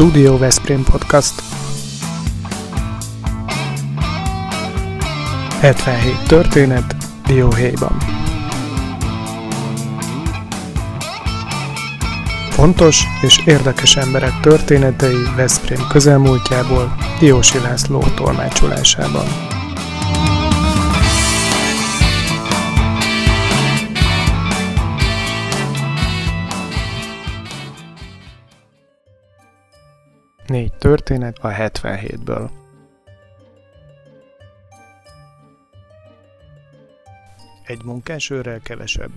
Studio Veszprém Podcast 77 történet Dióhéjban Fontos és érdekes emberek történetei Veszprém közelmúltjából Diósi László tolmácsolásában. Négy történet a 77-ből. Egy munkásőrrel kevesebb.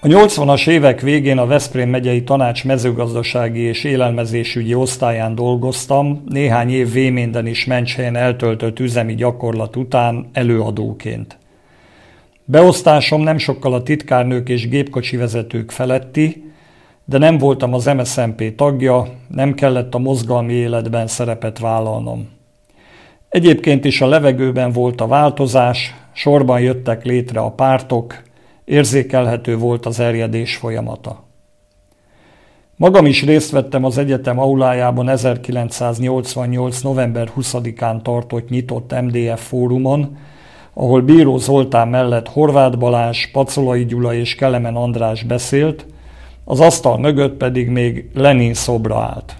A 80-as évek végén a Veszprém megyei tanács mezőgazdasági és élelmezésügyi osztályán dolgoztam, néhány év Véménden is Mencshelyen eltöltött üzemi gyakorlat után előadóként. Beosztásom nem sokkal a titkárnők és gépkocsi vezetők feletti, de nem voltam az MSZMP tagja, nem kellett a mozgalmi életben szerepet vállalnom. Egyébként is a levegőben volt a változás, sorban jöttek létre a pártok, érzékelhető volt az erjedés folyamata. Magam is részt vettem az egyetem aulájában 1988. november 20-án tartott nyitott MDF fórumon, ahol Bíró Zoltán mellett Horváth Balázs, Pacolai Gyula és Kelemen András beszélt, az asztal mögött pedig még Lenin szobra állt.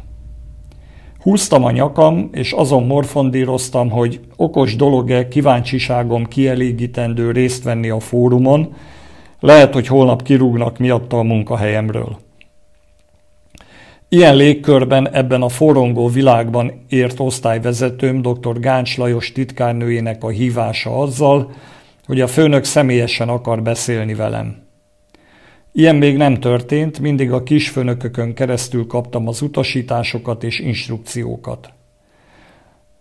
Húztam a nyakam, és azon morfondíroztam, hogy okos dolog-e kíváncsiságom kielégítendő részt venni a fórumon, lehet, hogy holnap kirúgnak miatta a munkahelyemről. Ilyen légkörben ebben a forongó világban ért osztályvezetőm dr. Gáncs Lajos titkárnőjének a hívása azzal, hogy a főnök személyesen akar beszélni velem. Ilyen még nem történt, mindig a kisfőnökökön keresztül kaptam az utasításokat és instrukciókat.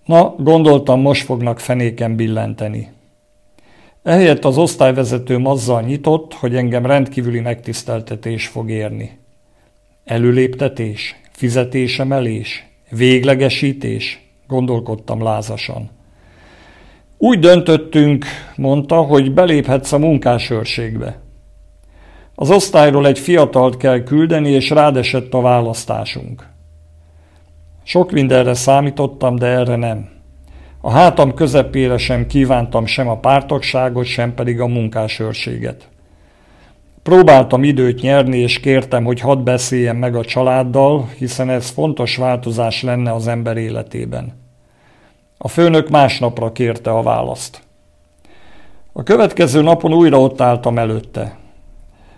Na, gondoltam, most fognak fenéken billenteni. Ehelyett az osztályvezetőm azzal nyitott, hogy engem rendkívüli megtiszteltetés fog érni. Előléptetés, fizetésemelés, véglegesítés, gondolkodtam lázasan. Úgy döntöttünk, mondta, hogy beléphetsz a munkásőrségbe. Az osztályról egy fiatalt kell küldeni, és rádesett a választásunk. Sok mindenre számítottam, de erre nem. A hátam közepére sem kívántam sem a pártagságot, sem pedig a munkásőrséget. Próbáltam időt nyerni, és kértem, hogy hadd beszéljen meg a családdal, hiszen ez fontos változás lenne az ember életében. A főnök másnapra kérte a választ. A következő napon újra ott álltam előtte.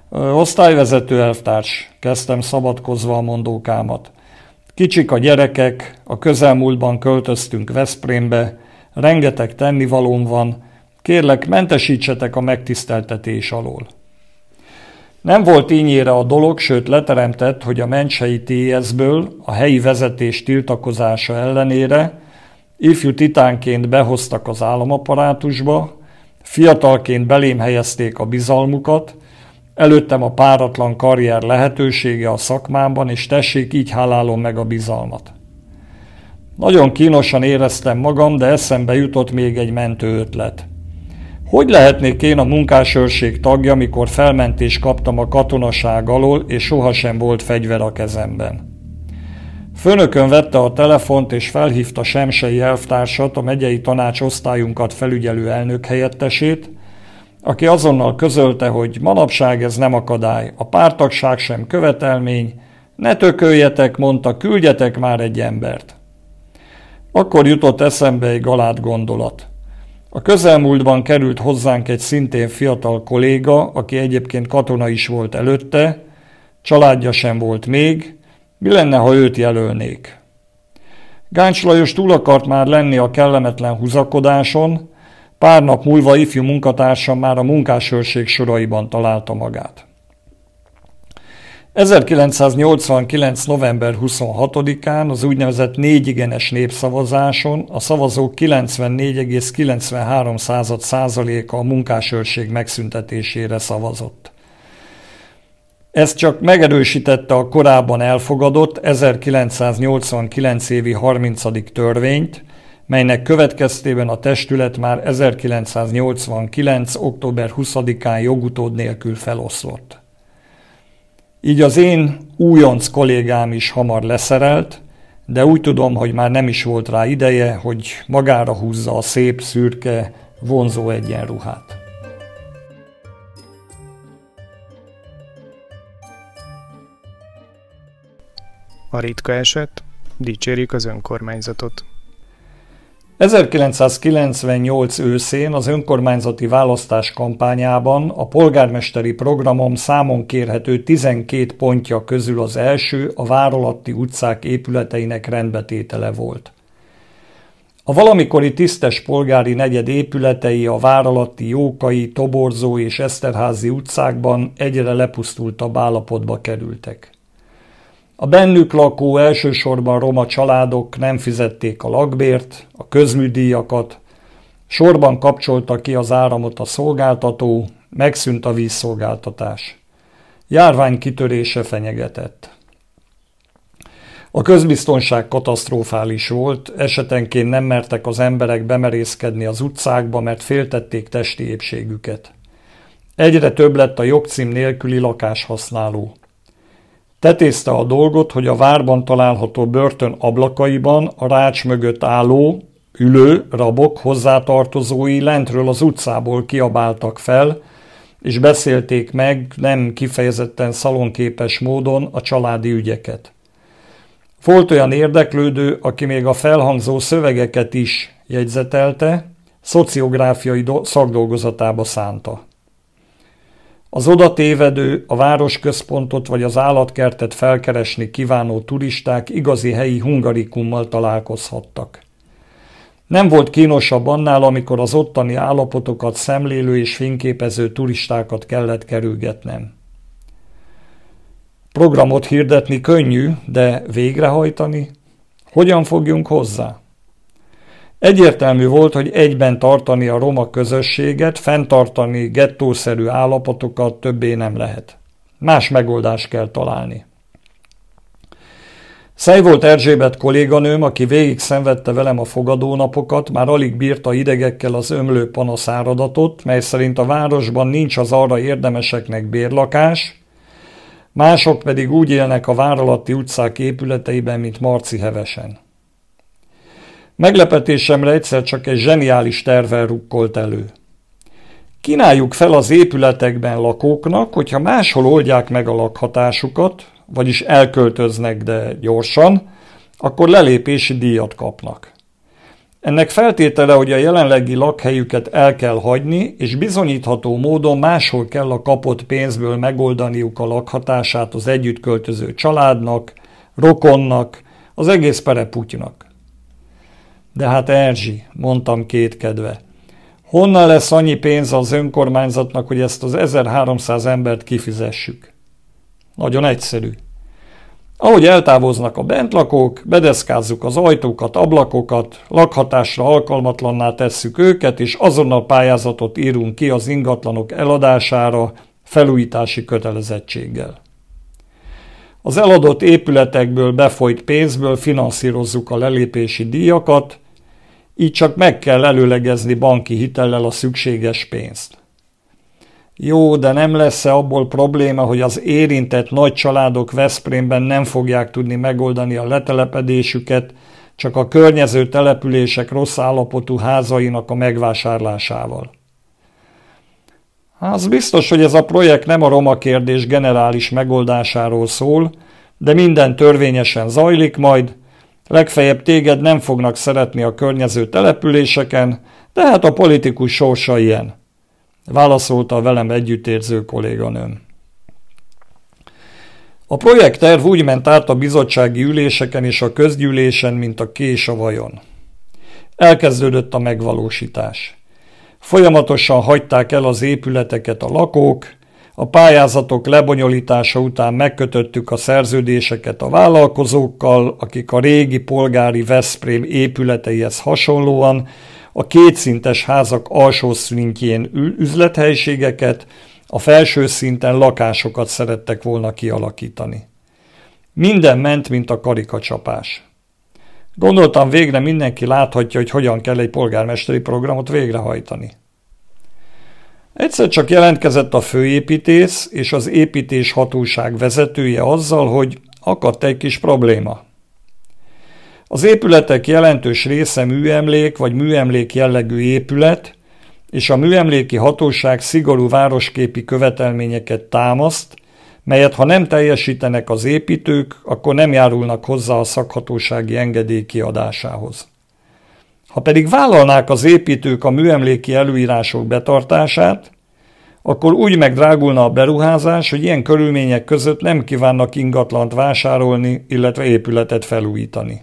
Osztályvezető elvtárs, kezdtem szabadkozva a mondókámat. Kicsik a gyerekek, a közelmúltban költöztünk Veszprémbe, rengeteg tennivalóm van, kérlek mentesítsetek a megtiszteltetés alól. Nem volt ínyére a dolog, sőt leteremtett, hogy a mencsei TS-ből a helyi vezetés tiltakozása ellenére ifjú titánként behoztak az államaparátusba, fiatalként belém helyezték a bizalmukat, Előttem a páratlan karrier lehetősége a szakmámban, és tessék, így hálálom meg a bizalmat. Nagyon kínosan éreztem magam, de eszembe jutott még egy mentő ötlet. Hogy lehetnék én a munkásőrség tagja, mikor felmentést kaptam a katonaság alól, és sohasem volt fegyver a kezemben? Főnökön vette a telefont, és felhívta Semsei elvtársat, a megyei tanács osztályunkat felügyelő elnök helyettesét, aki azonnal közölte, hogy manapság ez nem akadály, a pártagság sem követelmény, ne tököljetek, mondta, küldjetek már egy embert. Akkor jutott eszembe egy galát gondolat. A közelmúltban került hozzánk egy szintén fiatal kolléga, aki egyébként katona is volt előtte, családja sem volt még, mi lenne, ha őt jelölnék? Gáncs Lajos túl akart már lenni a kellemetlen húzakodáson, Pár nap múlva ifjú munkatársam már a munkásőrség soraiban találta magát. 1989. november 26-án az úgynevezett négyigenes népszavazáson a szavazók 94,93 százaléka a munkásőrség megszüntetésére szavazott. Ez csak megerősítette a korábban elfogadott 1989 évi 30. törvényt, melynek következtében a testület már 1989. október 20-án jogutód nélkül feloszlott. Így az én újonc kollégám is hamar leszerelt, de úgy tudom, hogy már nem is volt rá ideje, hogy magára húzza a szép, szürke, vonzó egyenruhát. A ritka eset, dicsérik az önkormányzatot. 1998 őszén az önkormányzati választás kampányában a polgármesteri programom számon kérhető 12 pontja közül az első a váralatti utcák épületeinek rendbetétele volt. A valamikori tisztes polgári negyed épületei a váralatti Jókai, Toborzó és Eszterházi utcákban egyre lepusztultabb állapotba kerültek. A bennük lakó elsősorban roma családok nem fizették a lakbért, a közműdíjakat, sorban kapcsolta ki az áramot a szolgáltató, megszűnt a vízszolgáltatás. Járvány kitörése fenyegetett. A közbiztonság katasztrofális volt, esetenként nem mertek az emberek bemerészkedni az utcákba, mert féltették testi épségüket. Egyre több lett a jogcím nélküli lakáshasználó. Tetézte a dolgot, hogy a várban található börtön ablakaiban a rács mögött álló, ülő rabok hozzátartozói lentről az utcából kiabáltak fel, és beszélték meg nem kifejezetten szalonképes módon a családi ügyeket. Volt olyan érdeklődő, aki még a felhangzó szövegeket is jegyzetelte, szociográfiai szakdolgozatába szánta. Az oda tévedő, a városközpontot vagy az állatkertet felkeresni kívánó turisták igazi helyi hungarikummal találkozhattak. Nem volt kínosabb annál, amikor az ottani állapotokat szemlélő és fényképező turistákat kellett kerülgetnem. Programot hirdetni könnyű, de végrehajtani? Hogyan fogjunk hozzá? Egyértelmű volt, hogy egyben tartani a roma közösséget, fenntartani gettószerű állapotokat többé nem lehet. Más megoldást kell találni. Szej volt Erzsébet kolléganőm, aki végig szenvedte velem a fogadónapokat, már alig bírta idegekkel az ömlő panaszáradatot, mely szerint a városban nincs az arra érdemeseknek bérlakás, mások pedig úgy élnek a váralatti utcák épületeiben, mint Marci Hevesen. Meglepetésemre egyszer csak egy zseniális tervel rukkolt elő. Kínáljuk fel az épületekben lakóknak, hogyha máshol oldják meg a lakhatásukat, vagyis elköltöznek, de gyorsan, akkor lelépési díjat kapnak. Ennek feltétele, hogy a jelenlegi lakhelyüket el kell hagyni, és bizonyítható módon máshol kell a kapott pénzből megoldaniuk a lakhatását az együtt költöző családnak, rokonnak, az egész pereputynak. De hát Erzsi, mondtam kétkedve. Honnan lesz annyi pénz az önkormányzatnak, hogy ezt az 1300 embert kifizessük? Nagyon egyszerű. Ahogy eltávoznak a bentlakók, bedeszkázzuk az ajtókat, ablakokat, lakhatásra alkalmatlanná tesszük őket, és azonnal pályázatot írunk ki az ingatlanok eladására felújítási kötelezettséggel. Az eladott épületekből befolyt pénzből finanszírozzuk a lelépési díjakat, így csak meg kell előlegezni banki hitellel a szükséges pénzt. Jó, de nem lesz-e abból probléma, hogy az érintett nagy családok Veszprémben nem fogják tudni megoldani a letelepedésüket, csak a környező települések rossz állapotú házainak a megvásárlásával. Az biztos, hogy ez a projekt nem a roma kérdés generális megoldásáról szól, de minden törvényesen zajlik majd, Legfeljebb téged nem fognak szeretni a környező településeken, de hát a politikus sorsa ilyen. Válaszolta a velem együttérző kolléganőm. A projektterv úgy ment át a bizottsági üléseken és a közgyűlésen, mint a kés a vajon. Elkezdődött a megvalósítás. Folyamatosan hagyták el az épületeket a lakók, a pályázatok lebonyolítása után megkötöttük a szerződéseket a vállalkozókkal, akik a régi polgári Veszprém épületeihez hasonlóan a kétszintes házak alsó szintjén üzlethelységeket, a felső szinten lakásokat szerettek volna kialakítani. Minden ment, mint a karikacsapás. Gondoltam végre mindenki láthatja, hogy hogyan kell egy polgármesteri programot végrehajtani. Egyszer csak jelentkezett a főépítész és az építés hatóság vezetője azzal, hogy akadt egy kis probléma. Az épületek jelentős része műemlék vagy műemlék jellegű épület, és a műemléki hatóság szigorú városképi követelményeket támaszt, melyet ha nem teljesítenek az építők, akkor nem járulnak hozzá a szakhatósági engedély kiadásához. Ha pedig vállalnák az építők a műemléki előírások betartását, akkor úgy megdrágulna a beruházás, hogy ilyen körülmények között nem kívánnak ingatlant vásárolni, illetve épületet felújítani.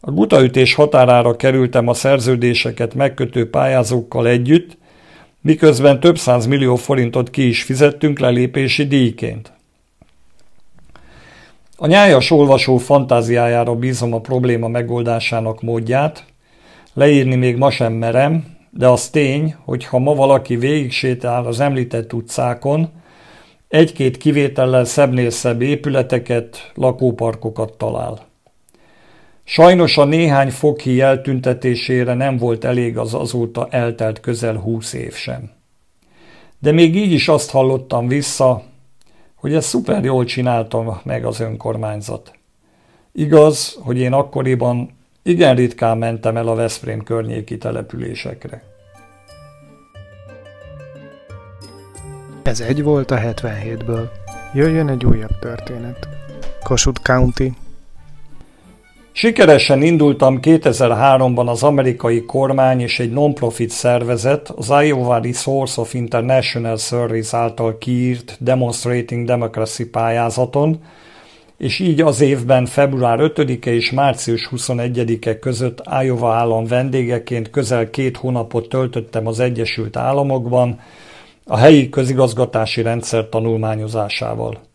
A gutaütés határára kerültem a szerződéseket megkötő pályázókkal együtt, miközben több száz millió forintot ki is fizettünk lelépési díjként. A nyájas olvasó fantáziájára bízom a probléma megoldásának módját, leírni még ma sem merem, de az tény, hogy ha ma valaki végig sétál az említett utcákon, egy-két kivétellel szebbnél szebb épületeket, lakóparkokat talál. Sajnos a néhány fokhi eltüntetésére nem volt elég az azóta eltelt közel húsz év sem. De még így is azt hallottam vissza, hogy ezt szuper jól csináltam meg az önkormányzat. Igaz, hogy én akkoriban igen ritkán mentem el a Veszprém környéki településekre. Ez egy volt a 77-ből. Jöjjön egy újabb történet. Kossuth County, Sikeresen indultam 2003-ban az amerikai kormány és egy non-profit szervezet, az Iowa Resource of International Service által kiírt Demonstrating Democracy pályázaton, és így az évben február 5-e és március 21-e között Iowa állam vendégeként közel két hónapot töltöttem az Egyesült Államokban a helyi közigazgatási rendszer tanulmányozásával.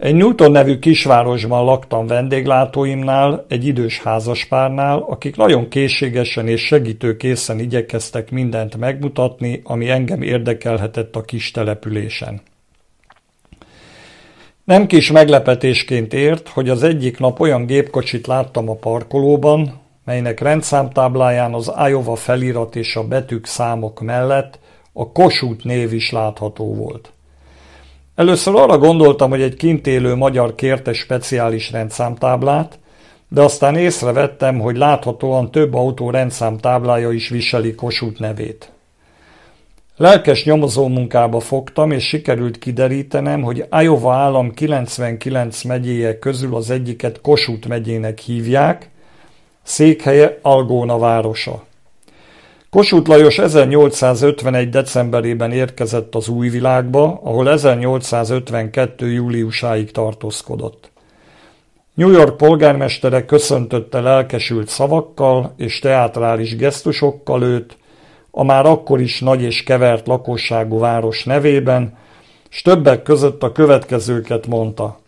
Egy Newton nevű kisvárosban laktam vendéglátóimnál, egy idős házaspárnál, akik nagyon készségesen és segítőkészen igyekeztek mindent megmutatni, ami engem érdekelhetett a kis településen. Nem kis meglepetésként ért, hogy az egyik nap olyan gépkocsit láttam a parkolóban, melynek rendszámtábláján az Iowa felirat és a betűk számok mellett a Kossuth név is látható volt. Először arra gondoltam, hogy egy kint élő magyar kérte speciális rendszámtáblát, de aztán észrevettem, hogy láthatóan több autó rendszámtáblája is viseli Kossuth nevét. Lelkes nyomozó munkába fogtam, és sikerült kiderítenem, hogy Iowa állam 99 megyéje közül az egyiket Kossuth megyének hívják, székhelye Algóna városa. Kossuth Lajos 1851. decemberében érkezett az új világba, ahol 1852. júliusáig tartózkodott. New York polgármestere köszöntötte lelkesült szavakkal és teátrális gesztusokkal őt, a már akkor is nagy és kevert lakosságú város nevében, s többek között a következőket mondta.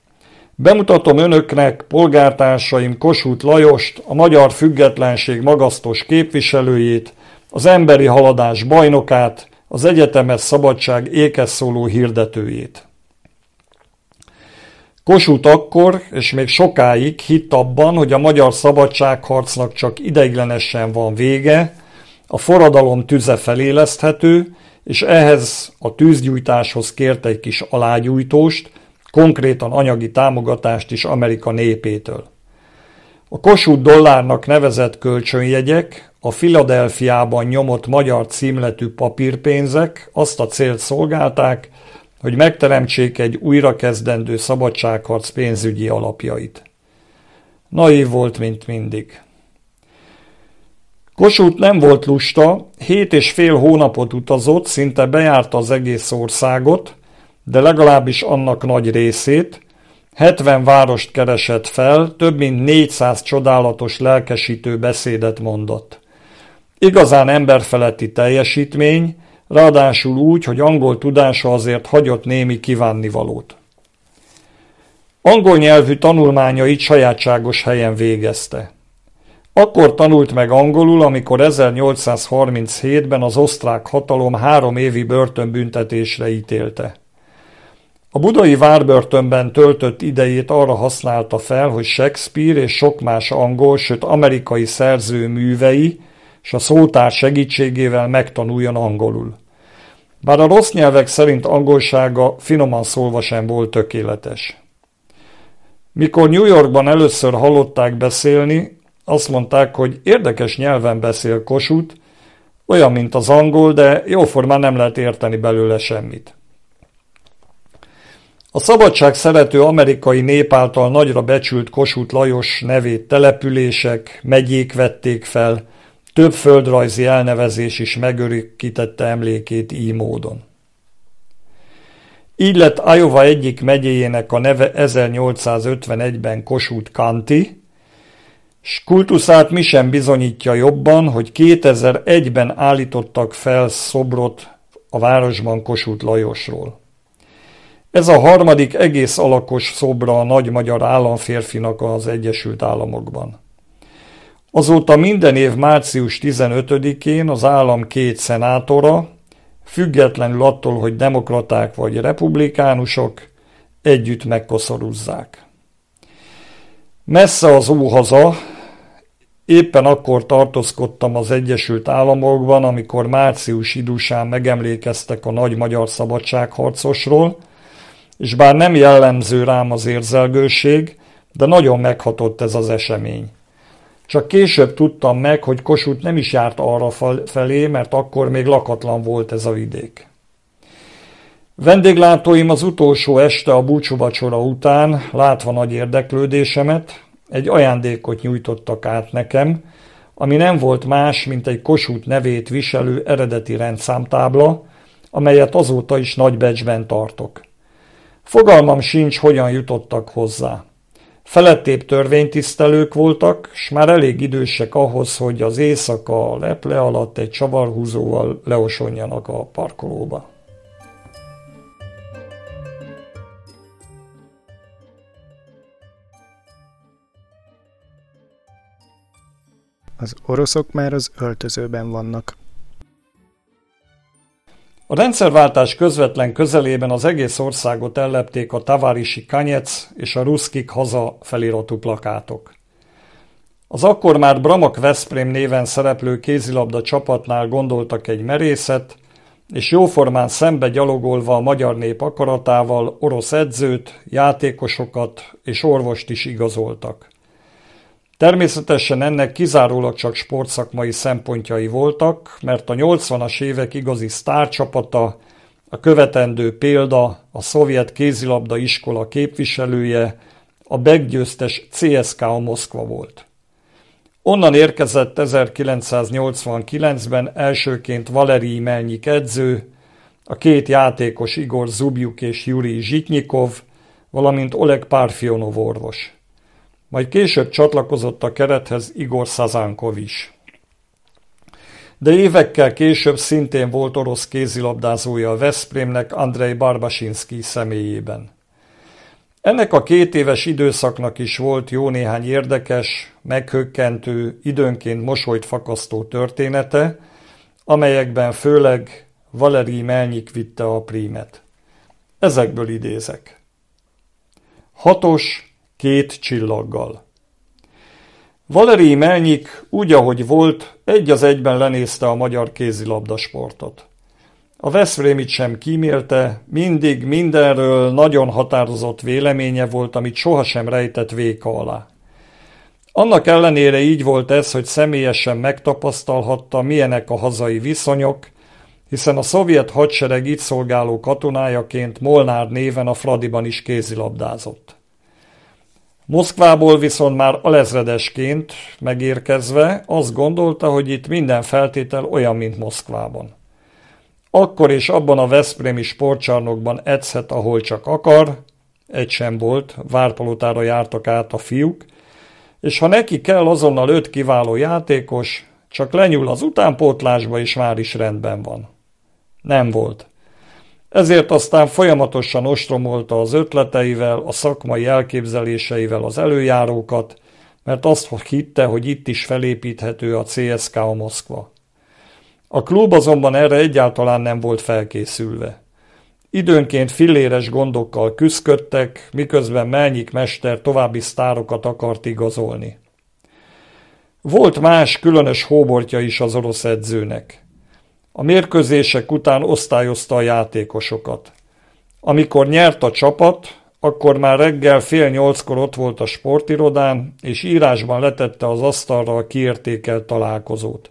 Bemutatom önöknek, polgártársaim Kossuth Lajost, a magyar függetlenség magasztos képviselőjét, az emberi haladás bajnokát, az egyetemes szabadság ékes szóló hirdetőjét. Kossuth akkor, és még sokáig hitt abban, hogy a magyar szabadságharcnak csak ideiglenesen van vége, a forradalom tüze feléleszthető, és ehhez a tűzgyújtáshoz kért egy kis alágyújtóst, konkrétan anyagi támogatást is Amerika népétől. A Kossuth dollárnak nevezett kölcsönjegyek, a Filadelfiában nyomott magyar címletű papírpénzek azt a célt szolgálták, hogy megteremtsék egy újrakezdendő szabadságharc pénzügyi alapjait. Naív volt, mint mindig. Kossuth nem volt lusta, hét és fél hónapot utazott, szinte bejárta az egész országot, de legalábbis annak nagy részét, 70 várost keresett fel, több mint 400 csodálatos lelkesítő beszédet mondott. Igazán emberfeletti teljesítmény, ráadásul úgy, hogy angol tudása azért hagyott némi kívánnivalót. Angol nyelvű tanulmányait sajátságos helyen végezte. Akkor tanult meg angolul, amikor 1837-ben az osztrák hatalom három évi börtönbüntetésre ítélte. A budai várbörtönben töltött idejét arra használta fel, hogy Shakespeare és sok más angol, sőt amerikai szerző művei, és a szótár segítségével megtanuljon angolul. bár a rossz nyelvek szerint angolsága finoman szólva sem volt tökéletes. Mikor New Yorkban először hallották beszélni, azt mondták, hogy érdekes nyelven beszél Kossuth, olyan, mint az angol, de jóformán nem lehet érteni belőle semmit. A szabadság szerető amerikai nép által nagyra becsült Kossuth Lajos nevét települések, megyék vették fel, több földrajzi elnevezés is megörökítette emlékét így módon. Így lett Iowa egyik megyéjének a neve 1851-ben Kossuth County, s kultuszát mi sem bizonyítja jobban, hogy 2001-ben állítottak fel szobrot a városban Kossuth Lajosról. Ez a harmadik egész alakos szobra a nagy magyar államférfinak az Egyesült Államokban. Azóta minden év március 15-én az állam két szenátora, függetlenül attól, hogy demokraták vagy republikánusok, együtt megkoszoruzzák. Messze az óhaza, éppen akkor tartózkodtam az Egyesült Államokban, amikor március idusán megemlékeztek a nagy magyar szabadságharcosról, és bár nem jellemző rám az érzelgőség, de nagyon meghatott ez az esemény. Csak később tudtam meg, hogy Kossuth nem is járt arra felé, mert akkor még lakatlan volt ez a vidék. Vendéglátóim az utolsó este a búcsúvacsora után, látva nagy érdeklődésemet, egy ajándékot nyújtottak át nekem, ami nem volt más, mint egy Kossuth nevét viselő eredeti rendszámtábla, amelyet azóta is nagy becsben tartok. Fogalmam sincs, hogyan jutottak hozzá. Felettébb törvénytisztelők voltak, s már elég idősek ahhoz, hogy az éjszaka leple alatt egy csavarhúzóval leosonjanak a parkolóba. Az oroszok már az öltözőben vannak. A rendszerváltás közvetlen közelében az egész országot ellepték a Tavarisi Kanyec és a Ruszkik haza feliratú plakátok. Az akkor már Bramak Veszprém néven szereplő kézilabda csapatnál gondoltak egy merészet, és jóformán szembe gyalogolva a magyar nép akaratával orosz edzőt, játékosokat és orvost is igazoltak. Természetesen ennek kizárólag csak sportszakmai szempontjai voltak, mert a 80-as évek igazi sztárcsapata, a követendő példa, a szovjet kézilabda iskola képviselője, a beggyőztes CSKA Moszkva volt. Onnan érkezett 1989-ben elsőként Valerij Melnyik edző, a két játékos Igor Zubjuk és Juri Zsitnyikov, valamint Oleg Párfionov orvos majd később csatlakozott a kerethez Igor Szazánkov is. De évekkel később szintén volt orosz kézilabdázója a Veszprémnek Andrei Barbasinski személyében. Ennek a két éves időszaknak is volt jó néhány érdekes, meghökkentő, időnként mosolyt fakasztó története, amelyekben főleg Valeri Melnyik vitte a prímet. Ezekből idézek. Hatos, két csillaggal. Valeri Melnyik úgy, ahogy volt, egy az egyben lenézte a magyar kézilabdasportot. A Veszprémit sem kímélte, mindig mindenről nagyon határozott véleménye volt, amit sohasem rejtett véka alá. Annak ellenére így volt ez, hogy személyesen megtapasztalhatta, milyenek a hazai viszonyok, hiszen a szovjet hadsereg itt szolgáló katonájaként Molnár néven a Fradiban is kézilabdázott. Moszkvából viszont már alezredesként megérkezve azt gondolta, hogy itt minden feltétel olyan, mint Moszkvában. Akkor és abban a Veszprémi sportcsarnokban edzhet, ahol csak akar, egy sem volt, várpalotára jártak át a fiúk, és ha neki kell azonnal öt kiváló játékos, csak lenyúl az utánpótlásba, és már is rendben van. Nem volt. Ezért aztán folyamatosan ostromolta az ötleteivel, a szakmai elképzeléseivel az előjárókat, mert azt hitte, hogy itt is felépíthető a CSKA Moszkva. A klub azonban erre egyáltalán nem volt felkészülve. Időnként filléres gondokkal küzdködtek, miközben Melnyik mester további sztárokat akart igazolni. Volt más különös hóbortja is az orosz edzőnek. A mérkőzések után osztályozta a játékosokat. Amikor nyert a csapat, akkor már reggel fél nyolckor ott volt a sportirodán, és írásban letette az asztalra a kiértékelt találkozót.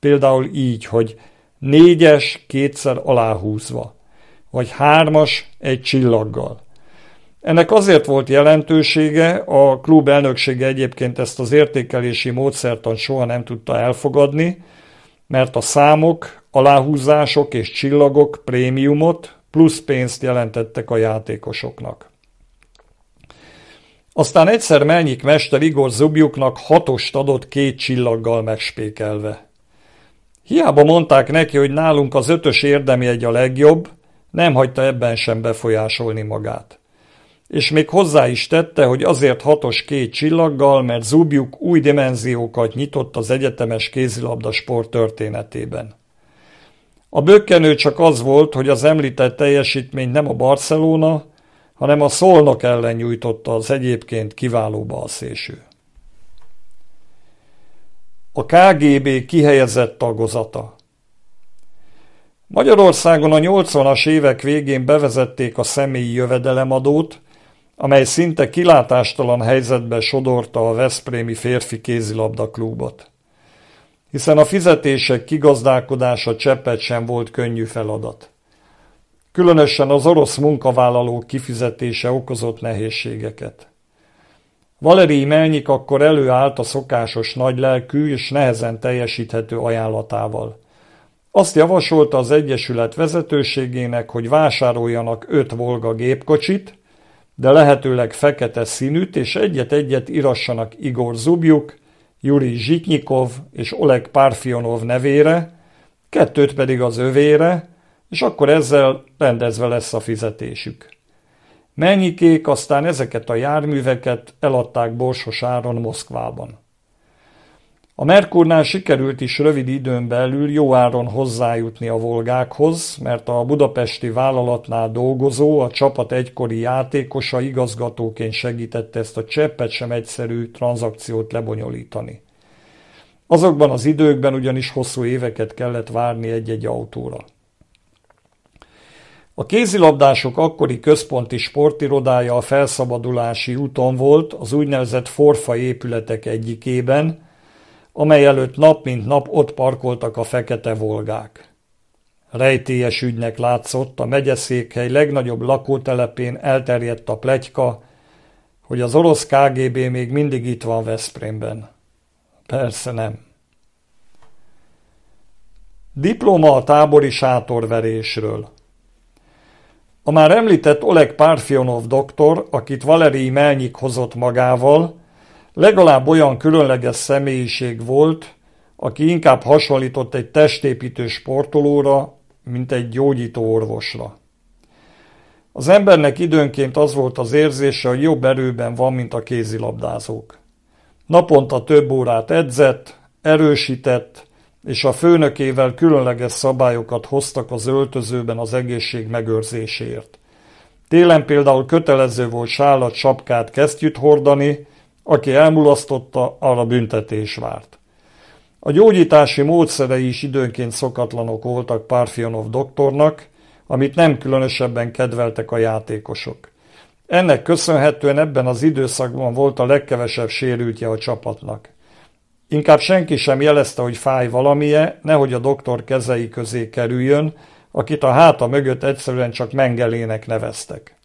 Például így, hogy négyes kétszer aláhúzva, vagy hármas egy csillaggal. Ennek azért volt jelentősége, a klub elnöksége egyébként ezt az értékelési módszertan soha nem tudta elfogadni, mert a számok, aláhúzások és csillagok prémiumot plusz pénzt jelentettek a játékosoknak. Aztán egyszer Melnyik mester Igor Zubjuknak hatost adott két csillaggal megspékelve. Hiába mondták neki, hogy nálunk az ötös egy a legjobb, nem hagyta ebben sem befolyásolni magát. És még hozzá is tette, hogy azért hatos két csillaggal, mert Zubjuk új dimenziókat nyitott az egyetemes kézilabda sport történetében. A bökkenő csak az volt, hogy az említett teljesítmény nem a Barcelona, hanem a Szolnok ellen nyújtotta az egyébként kiváló balszésű. A KGB kihelyezett tagozata Magyarországon a 80-as évek végén bevezették a személyi jövedelemadót, amely szinte kilátástalan helyzetbe sodorta a Veszprémi férfi kézilabda klubot. Hiszen a fizetések kigazdálkodása cseppet sem volt könnyű feladat. Különösen az orosz munkavállalók kifizetése okozott nehézségeket. Valeri Melnyik akkor előállt a szokásos nagylelkű és nehezen teljesíthető ajánlatával. Azt javasolta az Egyesület vezetőségének, hogy vásároljanak öt Volga gépkocsit, de lehetőleg fekete színűt, és egyet-egyet irassanak Igor Zubjuk, Juri Zsitnyikov és Oleg Parfionov nevére, kettőt pedig az övére, és akkor ezzel rendezve lesz a fizetésük. Mennyikék aztán ezeket a járműveket eladták borsos áron Moszkvában. A Merkurnál sikerült is rövid időn belül jó áron hozzájutni a volgákhoz, mert a budapesti vállalatnál dolgozó, a csapat egykori játékosa igazgatóként segítette ezt a cseppet sem egyszerű tranzakciót lebonyolítani. Azokban az időkben ugyanis hosszú éveket kellett várni egy-egy autóra. A kézilabdások akkori központi sportirodája a felszabadulási úton volt, az úgynevezett forfa épületek egyikében, amely előtt nap mint nap ott parkoltak a fekete volgák. Rejtélyes ügynek látszott, a megyeszékhely legnagyobb lakótelepén elterjedt a plegyka, hogy az orosz KGB még mindig itt van Veszprémben. Persze nem. Diploma a tábori sátorverésről. A már említett Oleg Párfionov doktor, akit Valerij Melnyik hozott magával, legalább olyan különleges személyiség volt, aki inkább hasonlított egy testépítő sportolóra, mint egy gyógyító orvosra. Az embernek időnként az volt az érzése, hogy jobb erőben van, mint a kézilabdázók. Naponta több órát edzett, erősített, és a főnökével különleges szabályokat hoztak az öltözőben az egészség megőrzéséért. Télen például kötelező volt sálat, sapkát, kesztyűt hordani, aki elmulasztotta, arra büntetés várt. A gyógyítási módszerei is időnként szokatlanok voltak Párfionov doktornak, amit nem különösebben kedveltek a játékosok. Ennek köszönhetően ebben az időszakban volt a legkevesebb sérültje a csapatnak. Inkább senki sem jelezte, hogy fáj valamije, nehogy a doktor kezei közé kerüljön, akit a háta mögött egyszerűen csak mengelének neveztek.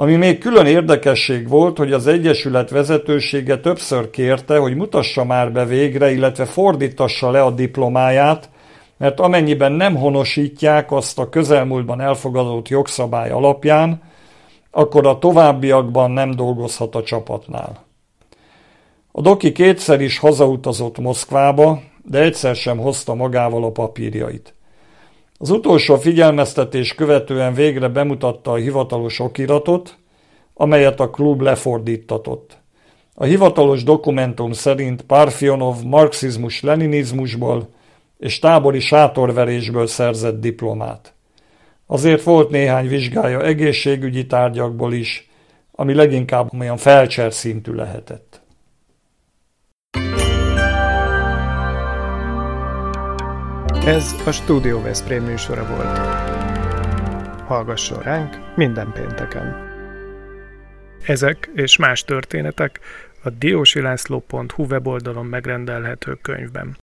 Ami még külön érdekesség volt, hogy az Egyesület vezetősége többször kérte, hogy mutassa már be végre, illetve fordítassa le a diplomáját, mert amennyiben nem honosítják azt a közelmúltban elfogadott jogszabály alapján, akkor a továbbiakban nem dolgozhat a csapatnál. A doki kétszer is hazautazott Moszkvába, de egyszer sem hozta magával a papírjait. Az utolsó figyelmeztetés követően végre bemutatta a hivatalos okiratot, amelyet a klub lefordítatott. A hivatalos dokumentum szerint Parfionov marxizmus-leninizmusból és tábori sátorverésből szerzett diplomát. Azért volt néhány vizsgája egészségügyi tárgyakból is, ami leginkább olyan felcser szintű lehetett. Ez a Studio Veszprém műsora volt. Hallgasson ránk minden pénteken! Ezek és más történetek a diósilászló.hu weboldalon megrendelhető könyvben.